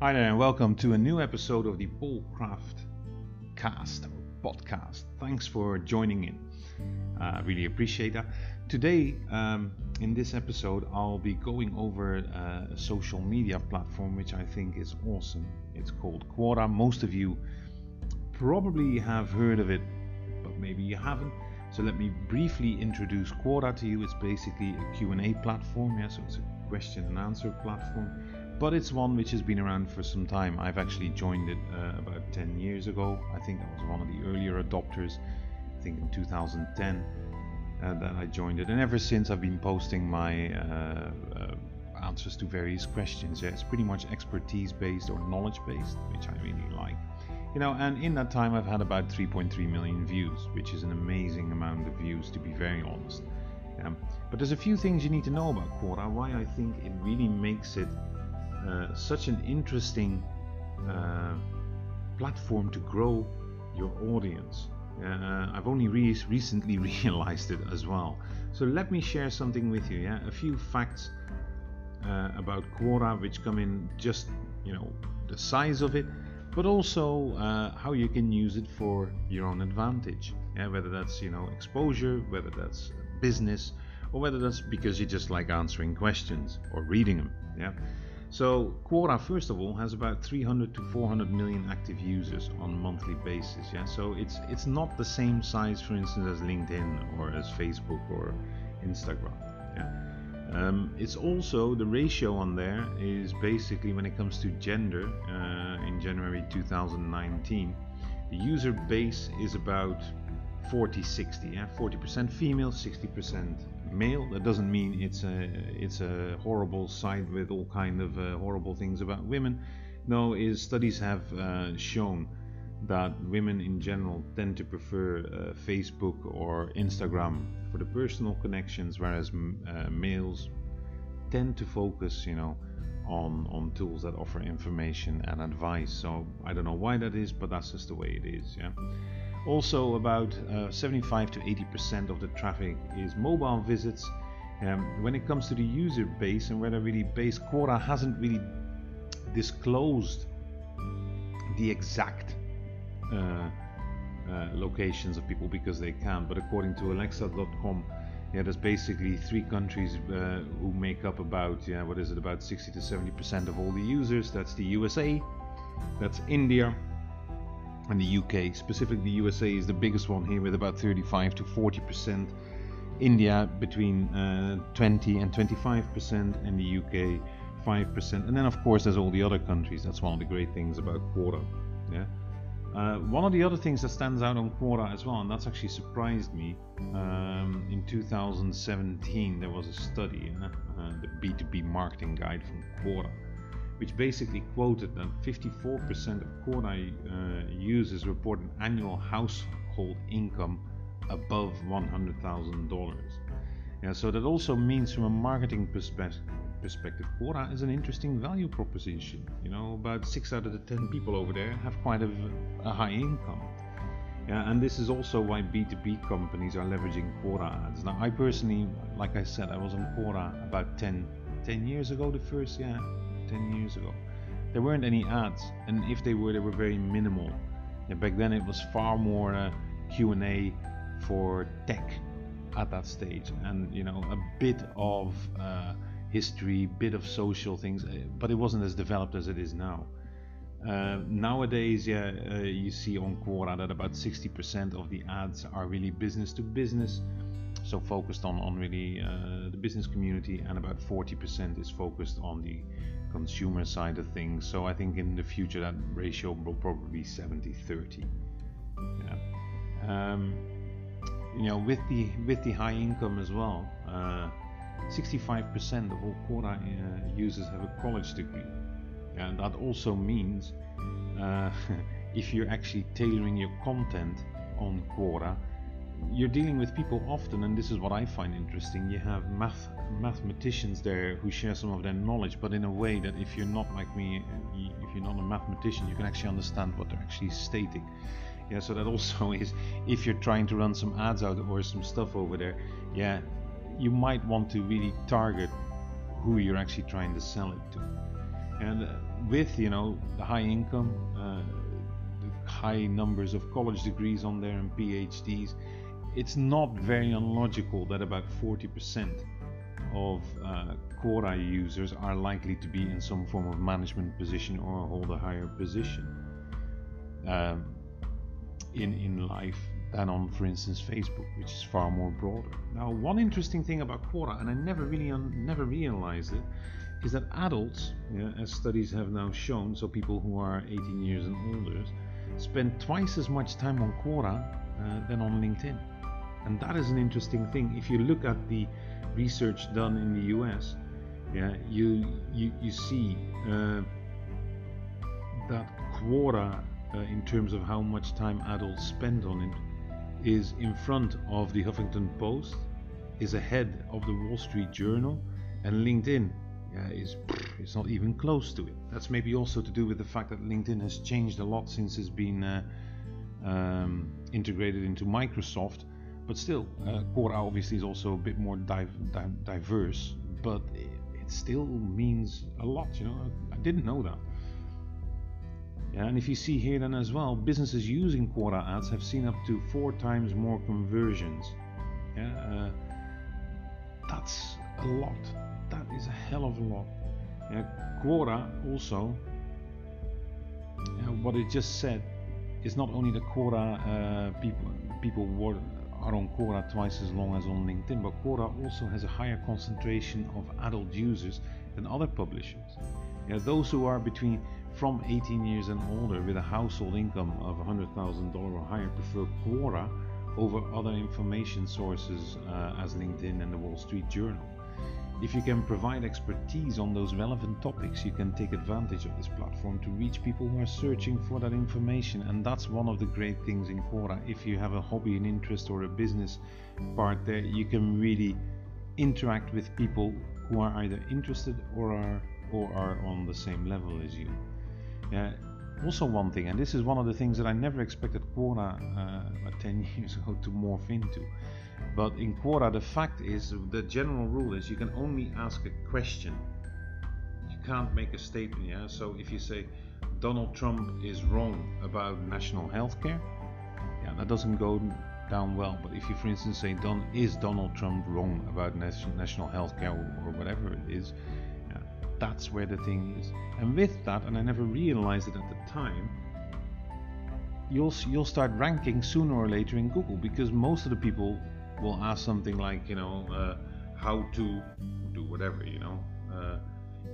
Hi there, and welcome to a new episode of the Paul Kraft Cast or podcast. Thanks for joining in. Uh, I really appreciate that. Today, um, in this episode, I'll be going over uh, a social media platform which I think is awesome. It's called Quora. Most of you probably have heard of it, but maybe you haven't. So let me briefly introduce Quora to you. It's basically a Q&A platform, yeah, so it's a question and answer platform but it's one which has been around for some time. I've actually joined it uh, about 10 years ago. I think I was one of the earlier adopters, I think in 2010 uh, that I joined it. And ever since I've been posting my uh, uh answers to various questions. Yeah, it's pretty much expertise based or knowledge based, which I really like. You know, and in that time I've had about 3.3 million views, which is an amazing amount of views to be very honest. Um, but there's a few things you need to know about Quora, why I think it really makes it uh, such an interesting uh, platform to grow your audience. Uh, I've only re recently realized it as well. So let me share something with you. Yeah, a few facts uh, about Quora, which come in just you know the size of it, but also uh, how you can use it for your own advantage. Yeah, whether that's you know exposure, whether that's business, or whether that's because you just like answering questions or reading them. Yeah. So Quora, first of all, has about 300 to 400 million active users on a monthly basis. Yeah, so it's it's not the same size, for instance, as LinkedIn or as Facebook or Instagram. Yeah. Um, it's also the ratio on there is basically when it comes to gender uh, in January 2019, the user base is about 40 60, yeah, 40% female, 60% male. That doesn't mean it's a it's a horrible site with all kind of uh, horrible things about women. No, is studies have uh, shown that women in general tend to prefer uh, Facebook or Instagram for the personal connections, whereas uh, males tend to focus, you know, on on tools that offer information and advice. So I don't know why that is, but that's just the way it is. Yeah. Also, about uh, 75 to 80% of the traffic is mobile visits. Um, when it comes to the user base and where they're really based, Quora hasn't really disclosed the exact uh, uh, locations of people because they can't. But according to Alexa.com, yeah, there's basically three countries uh, who make up about yeah, what is it, about 60 to 70 percent of all the users. That's the USA, that's India, and the UK, specifically the USA, is the biggest one here with about 35 to 40 percent. India between uh, 20 and 25 percent, and the UK 5 percent. And then of course there's all the other countries. That's one of the great things about Quora. Yeah. Uh, one of the other things that stands out on Quora as well, and that's actually surprised me, um, in 2017 there was a study, uh, the B2B marketing guide from Quora, which basically quoted that 54% of Quora uh, users report an annual household income above $100,000. Yeah, so that also means from a marketing perspective, perspective, Quora is an interesting value proposition. You know, about six out of the ten people over there have quite a, a high income. Yeah, and this is also why B2B companies are leveraging Quora ads. Now, I personally, like I said, I was on Quora about 10, 10 years ago, the first, yeah, 10 years ago. There weren't any ads, and if they were, they were very minimal. Back then it was far more uh, Q&A for tech at that stage, and you know a bit of uh, history, bit of social things, uh, but it wasn't as developed as it is now. Uh, nowadays, yeah, uh, you see on Quora that about 60% of the ads are really business to business, so focused on on really uh, the business community, and about 40% is focused on the consumer side of things. So I think in the future that ratio will probably be 70-30. Yeah. Um, you know, with the with the high income as well, 65% uh, of all Quora uh, users have a college degree, and that also means uh, if you're actually tailoring your content on Quora, you're dealing with people often, and this is what I find interesting. You have math mathematicians there who share some of their knowledge, but in a way that if you're not like me, if you're not a mathematician, you can actually understand what they're actually stating. Yeah, so that also is if you're trying to run some ads out or some stuff over there, yeah, you might want to really target who you're actually trying to sell it to. And uh, with you know the high income, uh, the high numbers of college degrees on there and PhDs, it's not very unlogical that about 40% of uh, Quora users are likely to be in some form of management position or hold a higher position um, in in life than on, for instance, Facebook, which is far more broader. Now, one interesting thing about Quora, and I never really never realized it, is that adults, yeah, as studies have now shown, so people who are 18 years and older, spend twice as much time on Quora uh, than on LinkedIn. And that is an interesting thing. If you look at the research done in the US, yeah, you you, you see uh, that Quora, uh, in terms of how much time adults spend on it, is in front of the Huffington Post, is ahead of the Wall Street Journal, and LinkedIn yeah, is it's not even close to it. That's maybe also to do with the fact that LinkedIn has changed a lot since it's been uh, um, integrated into Microsoft. But still, uh, Quora obviously is also a bit more div- div- diverse, but it, it still means a lot. You know, I didn't know that. Yeah, and if you see here then as well, businesses using Quora ads have seen up to four times more conversions. Yeah, uh, that's a lot. That is a hell of a lot. Yeah, Quora also, yeah, what it just said, is not only the Quora uh, people people are on Quora twice as long as on LinkedIn, but Quora also has a higher concentration of adult users than other publishers. Yeah, those who are between from 18 years and older with a household income of $100,000 or higher prefer Quora over other information sources uh, as LinkedIn and the Wall Street Journal. If you can provide expertise on those relevant topics, you can take advantage of this platform to reach people who are searching for that information. And that's one of the great things in Quora. If you have a hobby, an interest, or a business part there, you can really interact with people who are either interested or are or are on the same level as you. Also, one thing, and this is one of the things that I never expected Quora uh, 10 years ago to morph into. But in Quora, the fact is, the general rule is you can only ask a question. You can't make a statement. Yeah. So if you say Donald Trump is wrong about national health care, yeah, that doesn't go down well. But if you, for instance, say Don is Donald Trump wrong about national health care or whatever it is, that's where the thing is. And with that, and I never realized it at the time, you'll you'll start ranking sooner or later in Google because most of the people will ask something like, you know, uh, how to do whatever, you know, uh,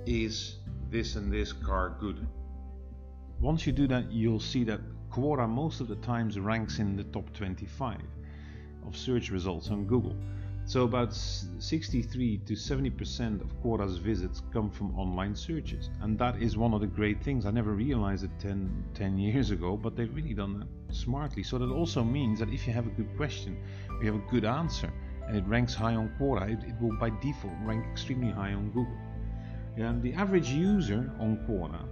is this and this car good? Once you do that, you'll see that Quora most of the times ranks in the top 25 of search results on Google. So about 63 to 70% of Quora's visits come from online searches. And that is one of the great things. I never realized it 10, 10 years ago, but they've really done that smartly. So that also means that if you have a good question, you have a good answer, and it ranks high on Quora, it, it will by default rank extremely high on Google. And the average user on Quora,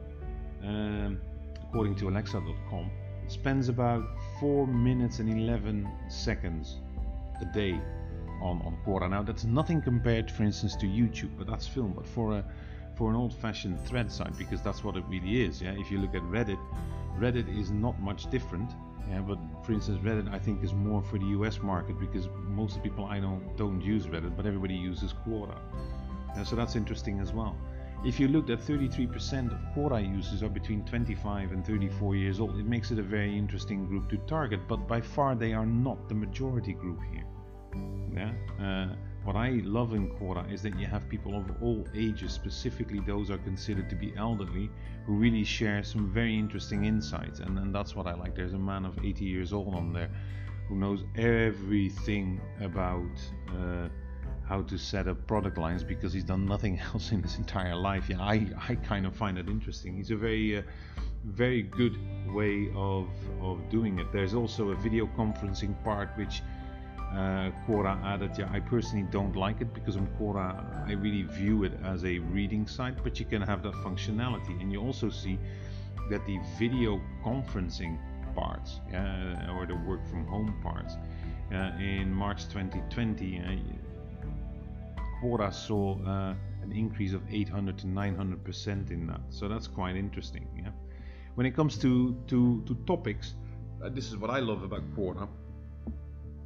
um, according to Alexa.com, spends about 4 minutes and 11 seconds a day on, on Quora. Now that's nothing compared, for instance, to YouTube, but that's film. But for a for an old-fashioned thread site, because that's what it really is. Yeah, if you look at Reddit, Reddit is not much different. Yeah, but for instance, Reddit I think is more for the US market because most of the people I know don't use Reddit, but everybody uses Quora. Yeah, so that's interesting as well. If you look at 33% of Quora users are between 25 and 34 years old, it makes it a very interesting group to target, but by far they are not the majority group here. Yeah. Uh, what I love in Quora is that you have people of all ages, specifically those are considered to be elderly, who really share some very interesting insights, and, that's what I like. There's a man of 80 years old on there who knows everything about uh, how to set up product lines because he's done nothing else in his entire life. Yeah, I, I kind of find it interesting. He's a very uh, very good way of of doing it. There's also a video conferencing part which uh, Quora added. Yeah, I personally don't like it because on Quora I really view it as a reading site, but you can have that functionality, and you also see that the video conferencing parts, uh, or the work from home parts, uh, in March 2020, uh, Quora saw uh, an increase of 800 to 900 percent in that. So that's quite interesting. Yeah. When it comes to to to topics, uh, this is what I love about Quora.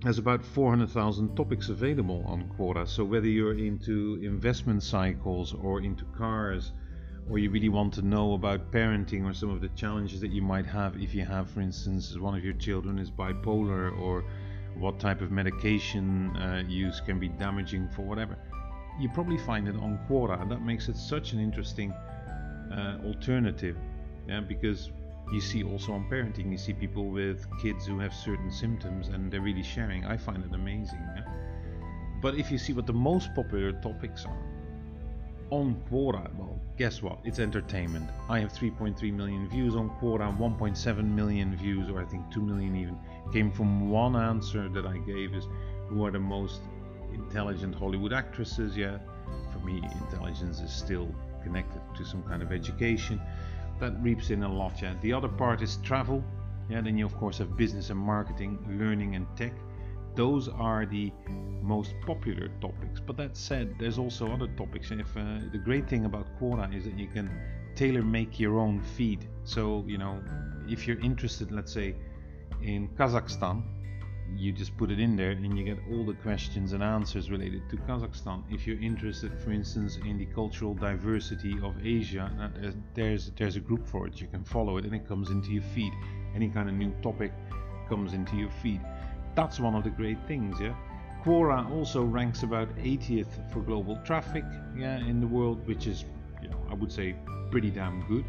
There's about 400,000 topics available on Quora. So whether you're into investment cycles or into cars, or you really want to know about parenting or some of the challenges that you might have if you have, for instance, one of your children is bipolar or what type of medication uh, use can be damaging for whatever. You probably find it on Quora, and that makes it such an interesting uh, alternative. Yeah, because you see also on parenting, you see people with kids who have certain symptoms and they're really sharing. I find it amazing. Yeah? But if you see what the most popular topics are on Quora, well, guess what? It's entertainment. I have 3.3 million views on Quora, 1.7 million views, or I think 2 million even, came from one answer that I gave is who are the most intelligent Hollywood actresses? Yeah, for me, intelligence is still connected to some kind of education. That reaps in a lot. Yeah, the other part is travel. Yeah, then you of course have business and marketing, learning and tech. Those are the most popular topics. But that said, there's also other topics. If uh, the great thing about Quora is that you can tailor make your own feed. So you know, if you're interested, let's say, in Kazakhstan, you just put it in there and you get all the questions and answers related to Kazakhstan. If you're interested, for instance, in the cultural diversity of Asia, uh, uh, there's there's a group for it. You can follow it and it comes into your feed. Any kind of new topic comes into your feed. That's one of the great things, yeah. Quora also ranks about 80th for global traffic, yeah, in the world, which is, you know, I would say pretty damn good.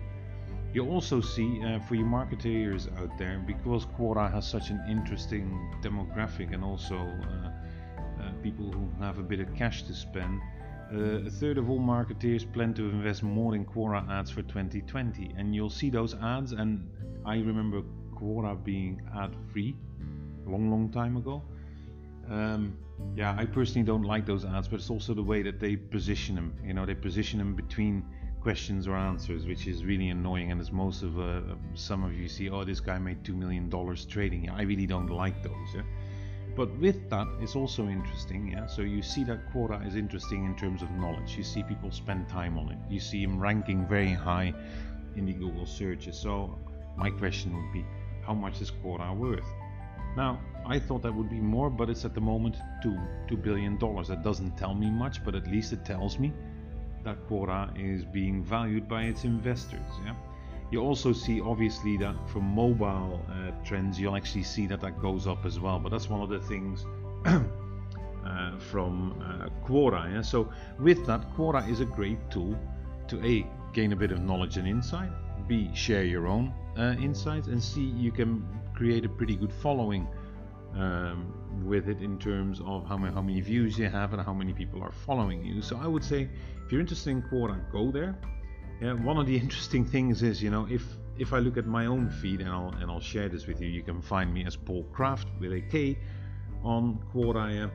You also see uh, for your marketeers out there, because Quora has such an interesting demographic and also uh, uh, people who have a bit of cash to spend, uh, a third of all marketeers plan to invest more in Quora ads for 2020. And you'll see those ads, and I remember Quora being ad free a long, long time ago. Um, yeah, I personally don't like those ads, but it's also the way that they position them. You know, they position them between questions or answers, which is really annoying. And as most of uh, some of you see, oh, this guy made two million dollars trading. I really don't like those. Yeah? But with that, it's also interesting. Yeah, so you see that Quora is interesting in terms of knowledge. You see people spend time on it. You see him ranking very high in the Google searches. So my question would be, how much is Quora worth? Now, I thought that would be more, but it's at the moment two two billion dollars. That doesn't tell me much, but at least it tells me that Quora is being valued by its investors. Yeah? You also see obviously that for mobile uh, trends, you'll actually see that that goes up as well. But that's one of the things uh, from uh, Quora. Yeah? So with that, Quora is a great tool to a gain a bit of knowledge and insight, b share your own uh, insights, and c you can create a pretty good following um, with it in terms of how many, how many views you have and how many people are following you. So I would say if you're interested in Quora, go there. Yeah, one of the interesting things is, you know, if if I look at my own feed and I'll and I'll share this with you, you can find me as Paul Kraft with a K on Quora.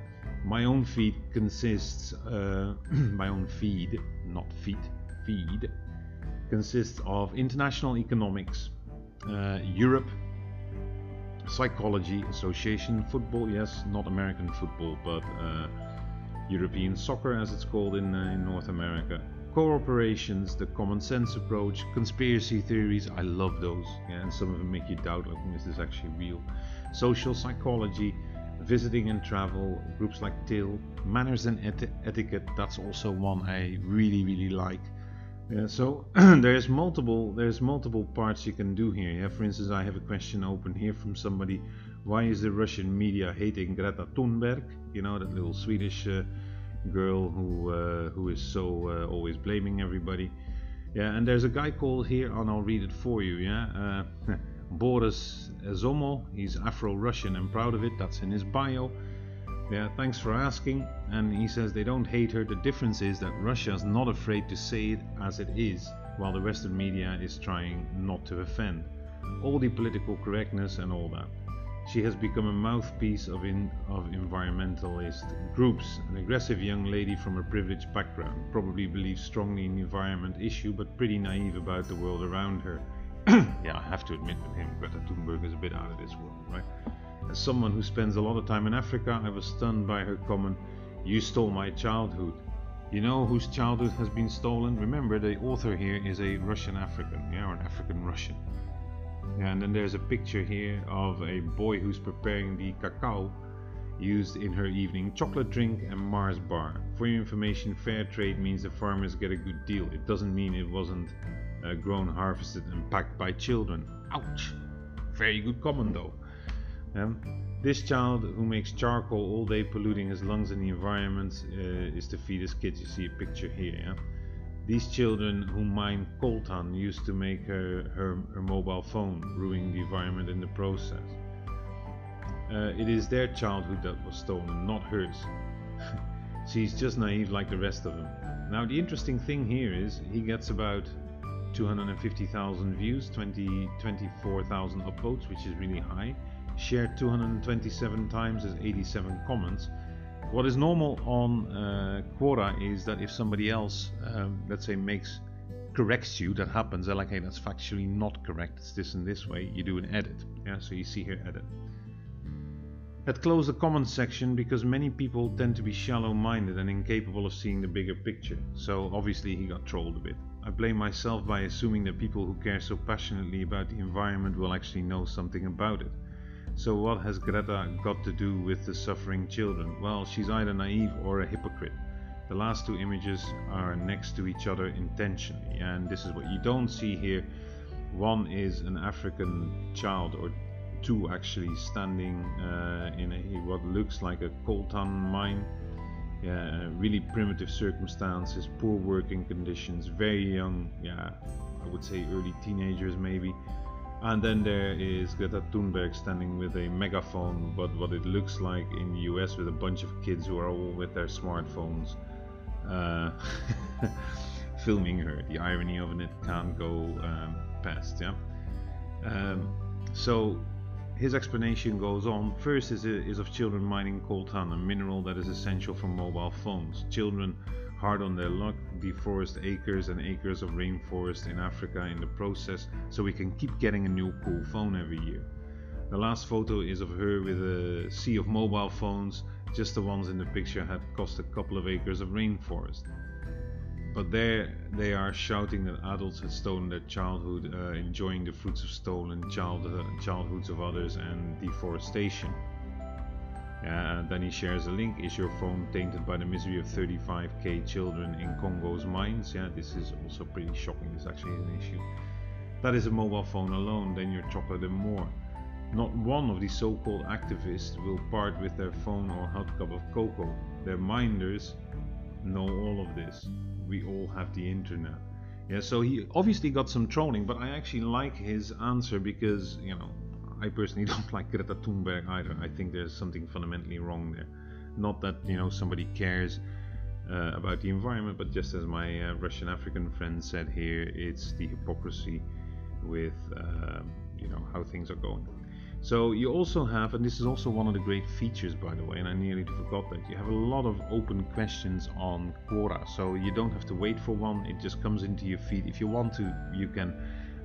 My own feed consists, uh, my own feed, not feed, feed, consists of international economics, uh, Europe, psychology, association football, yes, not American football, but uh, European soccer as it's called in, uh, in North America. Cooperations, the common sense approach, conspiracy theories, I love those, yeah, and some of them make you doubt like, is this actually real? Social psychology, visiting and travel, groups like TIL, manners and eti etiquette, that's also one I really, really like. Yeah, so there's multiple there's multiple parts you can do here. Yeah, for instance, I have a question open here from somebody. Why is the Russian media hating Greta Thunberg? You know that little Swedish uh, girl who uh, who is so uh, always blaming everybody. Yeah, and there's a guy called here, and I'll read it for you. Yeah, uh, Boris Zomo. He's Afro-Russian and proud of it. That's in his bio. Yeah, thanks for asking. And he says they don't hate her. The difference is that Russia's not afraid to say it as it is, while the Western media is trying not to offend. All the political correctness and all that. She has become a mouthpiece of, in, of environmentalist groups. An aggressive young lady from a privileged background, probably believes strongly in the environment issue, but pretty naive about the world around her. yeah, I have to admit with him, Greta Thunberg is a bit out of this world, right? As someone who spends a lot of time in Africa, I was stunned by her comment, You stole my childhood. You know whose childhood has been stolen? Remember, the author here is a Russian African, yeah, or an African Russian. And then there's a picture here of a boy who's preparing the cacao used in her evening chocolate drink and Mars bar. For your information, fair trade means the farmers get a good deal. It doesn't mean it wasn't uh, grown, harvested, and packed by children. Ouch! Very good comment though. Um, this child who makes charcoal all day polluting his lungs and the environment uh, is to feed his kids. You see a picture here. Yeah? These children who mine coltan used to make her, her, her mobile phone, ruining the environment in the process. Uh, it is their childhood that was stolen, not hers. She's just naive like the rest of them. Now, the interesting thing here is he gets about 250,000 views, 20, 24,000 upvotes, which is really high. Shared 227 times, as 87 comments. What is normal on uh, Quora is that if somebody else, um, let's say, makes corrects you, that happens. They're like, hey, that's factually not correct. It's this and this way. You do an edit. Yeah, so you see here edit. Had close the comments section because many people tend to be shallow minded and incapable of seeing the bigger picture, so obviously he got trolled a bit. I blame myself by assuming that people who care so passionately about the environment will actually know something about it. So, what has Greta got to do with the suffering children? Well, she's either naive or a hypocrite. The last two images are next to each other intentionally, and this is what you don't see here. One is an African child or two actually standing uh, in a, what looks like a coltan mine. Yeah, really primitive circumstances, poor working conditions, very young, yeah, I would say early teenagers maybe. And then there is Greta Thunberg standing with a megaphone, but what it looks like in the US with a bunch of kids who are all with their smartphones uh, filming her. The irony of it can't go um, past, yeah. Um, so his explanation goes on. First is, is of children mining coltan, a mineral that is essential for mobile phones. Children, hard on their luck, deforest acres and acres of rainforest in Africa in the process, so we can keep getting a new cool phone every year. The last photo is of her with a sea of mobile phones. Just the ones in the picture had cost a couple of acres of rainforest but there they are shouting that adults had stolen their childhood, uh, enjoying the fruits of stolen childhood, childhoods of others, and deforestation. Uh, then he shares a link. Is your phone tainted by the misery of 35k children in Congo's mines? Yeah, this is also pretty shocking. This actually is an issue. That is a mobile phone alone, then you're chocolate and more. Not one of these so called activists will part with their phone or hot cup of cocoa. Their minders know all of this we all have the internet. Yeah, so he obviously got some trolling, but I actually like his answer because, you know, I personally don't like Greta Thunberg either. I think there's something fundamentally wrong there. Not that, you know, somebody cares uh, about the environment, but just as my uh, Russian African friend said here, it's the hypocrisy with, uh, you know, how things are going. So you also have, and this is also one of the great features by the way, and I nearly forgot that, you have a lot of open questions on Quora. So you don't have to wait for one, it just comes into your feed. If you want to, you can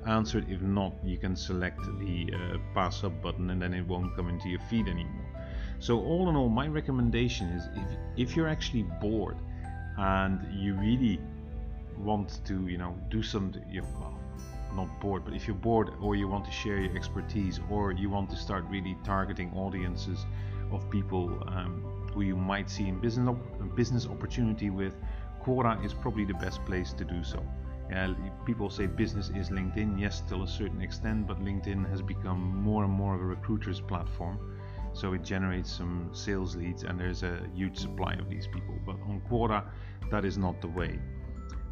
answer it. If not, you can select the uh, pass up button and then it won't come into your feed anymore. So all in all, my recommendation is if, if you're actually bored and you really want to, you know, do something, you, well, not bored, but if you're bored or you want to share your expertise or you want to start really targeting audiences of people um, who you might see in business business opportunity with, Quora is probably the best place to do so. People say business is LinkedIn, yes, till a certain extent, but LinkedIn has become more and more of a recruiter's platform. So it generates some sales leads, and there's a huge supply of these people. But on Quora, that is not the way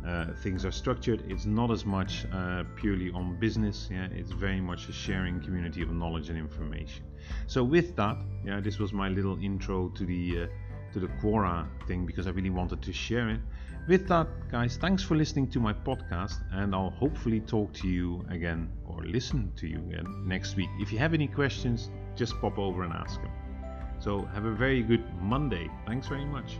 uh, things are structured. It's not as much uh, purely on business. Yeah, it's very much a sharing community of knowledge and information. So with that, yeah, this was my little intro to the uh, to the Quora thing because I really wanted to share it. With that, guys, thanks for listening to my podcast, and I'll hopefully talk to you again or listen to you again next week. If you have any questions, just pop over and ask them. So have a very good Monday. Thanks very much.